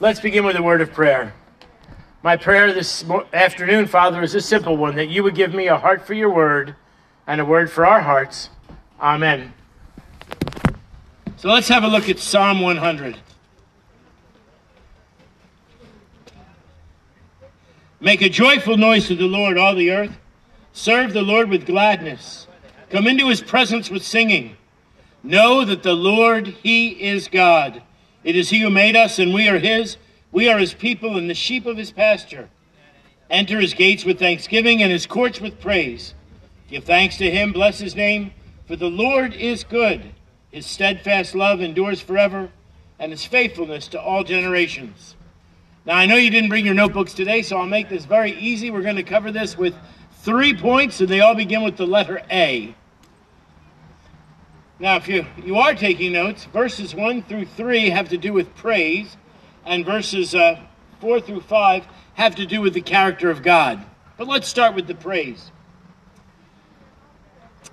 Let's begin with a word of prayer. My prayer this afternoon, Father, is a simple one that you would give me a heart for your word and a word for our hearts. Amen. So let's have a look at Psalm 100. Make a joyful noise to the Lord, all the earth. Serve the Lord with gladness. Come into his presence with singing. Know that the Lord, he is God. It is he who made us, and we are his. We are his people and the sheep of his pasture. Enter his gates with thanksgiving and his courts with praise. Give thanks to him, bless his name, for the Lord is good. His steadfast love endures forever, and his faithfulness to all generations. Now, I know you didn't bring your notebooks today, so I'll make this very easy. We're going to cover this with three points, and they all begin with the letter A. Now, if you, you are taking notes, verses 1 through 3 have to do with praise, and verses uh, 4 through 5 have to do with the character of God. But let's start with the praise.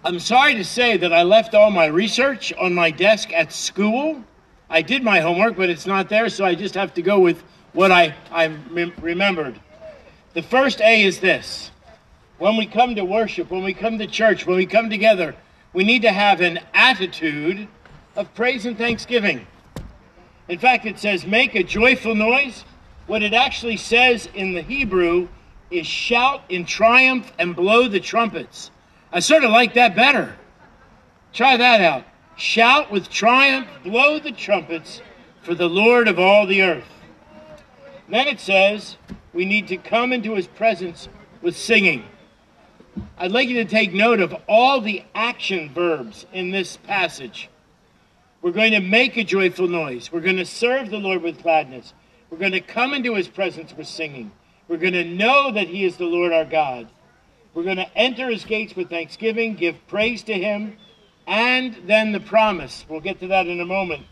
I'm sorry to say that I left all my research on my desk at school. I did my homework, but it's not there, so I just have to go with what I, I remembered. The first A is this when we come to worship, when we come to church, when we come together, we need to have an attitude of praise and thanksgiving. In fact, it says, make a joyful noise. What it actually says in the Hebrew is shout in triumph and blow the trumpets. I sort of like that better. Try that out. Shout with triumph, blow the trumpets for the Lord of all the earth. Then it says we need to come into his presence with singing. I'd like you to take note of all the action verbs in this passage. We're going to make a joyful noise. We're going to serve the Lord with gladness. We're going to come into his presence with singing. We're going to know that he is the Lord our God. We're going to enter his gates with thanksgiving, give praise to him, and then the promise. We'll get to that in a moment.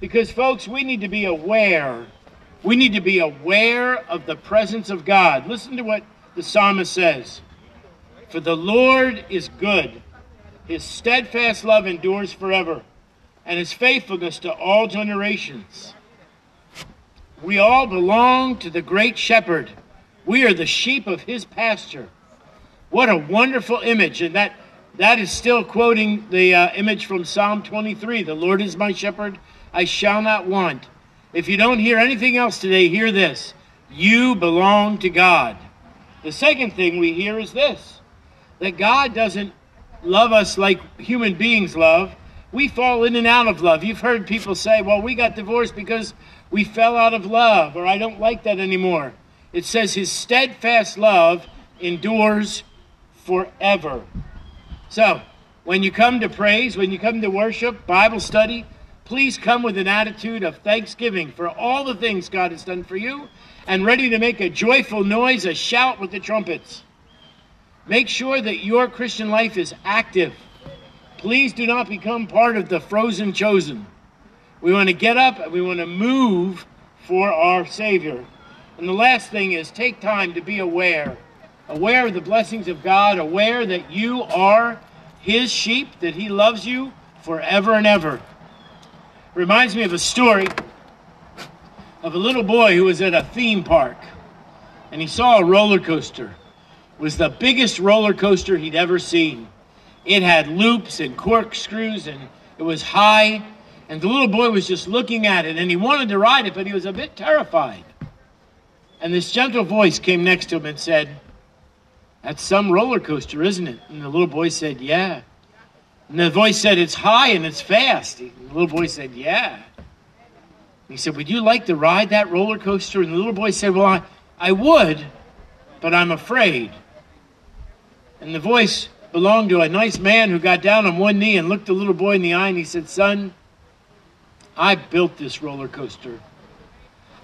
Because, folks, we need to be aware. We need to be aware of the presence of God. Listen to what the psalmist says. For the Lord is good, his steadfast love endures forever, and his faithfulness to all generations. We all belong to the great shepherd. We are the sheep of his pasture. What a wonderful image. And that, that is still quoting the uh, image from Psalm 23 The Lord is my shepherd, I shall not want. If you don't hear anything else today, hear this you belong to God. The second thing we hear is this that God doesn't love us like human beings love. We fall in and out of love. You've heard people say, well, we got divorced because we fell out of love, or I don't like that anymore. It says his steadfast love endures forever. So, when you come to praise, when you come to worship, Bible study, please come with an attitude of thanksgiving for all the things God has done for you and ready to make a joyful noise, a shout with the trumpets. Make sure that your Christian life is active. Please do not become part of the frozen chosen. We want to get up and we want to move for our Savior. And the last thing is take time to be aware. Aware of the blessings of God, aware that you are His sheep, that He loves you forever and ever. Reminds me of a story of a little boy who was at a theme park and he saw a roller coaster was the biggest roller coaster he'd ever seen. It had loops and corkscrews and it was high. And the little boy was just looking at it and he wanted to ride it, but he was a bit terrified. And this gentle voice came next to him and said, That's some roller coaster, isn't it? And the little boy said, Yeah. And the voice said, It's high and it's fast. And the little boy said, Yeah. He said, Would you like to ride that roller coaster? And the little boy said, Well, I, I would, but I'm afraid. And the voice belonged to a nice man who got down on one knee and looked the little boy in the eye and he said, Son, I built this roller coaster.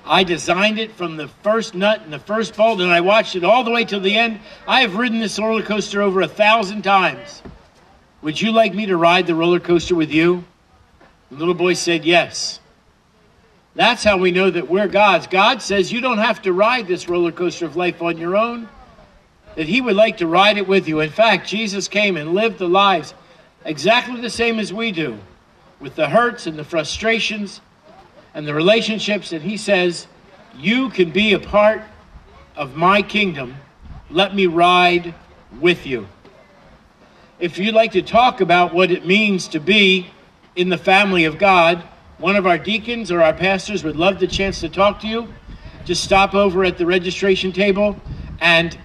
I designed it from the first nut and the first bolt, and I watched it all the way till the end. I have ridden this roller coaster over a thousand times. Would you like me to ride the roller coaster with you? The little boy said, Yes. That's how we know that we're God's. God says you don't have to ride this roller coaster of life on your own that he would like to ride it with you. In fact, Jesus came and lived the lives exactly the same as we do, with the hurts and the frustrations. and the relationships And He says you can be a part of my kingdom. Let me ride with you. If you'd like to talk about what it means to be in the family of God, one of our deacons or our pastors would love the chance to talk to you. Just stop over at the registration table and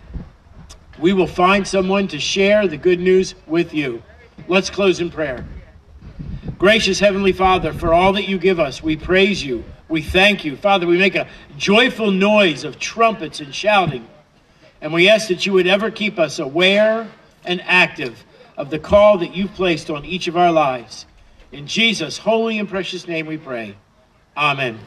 we will find someone to share the good news with you. Let's close in prayer. Gracious Heavenly Father, for all that you give us, we praise you. We thank you. Father, we make a joyful noise of trumpets and shouting. And we ask that you would ever keep us aware and active of the call that you've placed on each of our lives. In Jesus' holy and precious name we pray. Amen.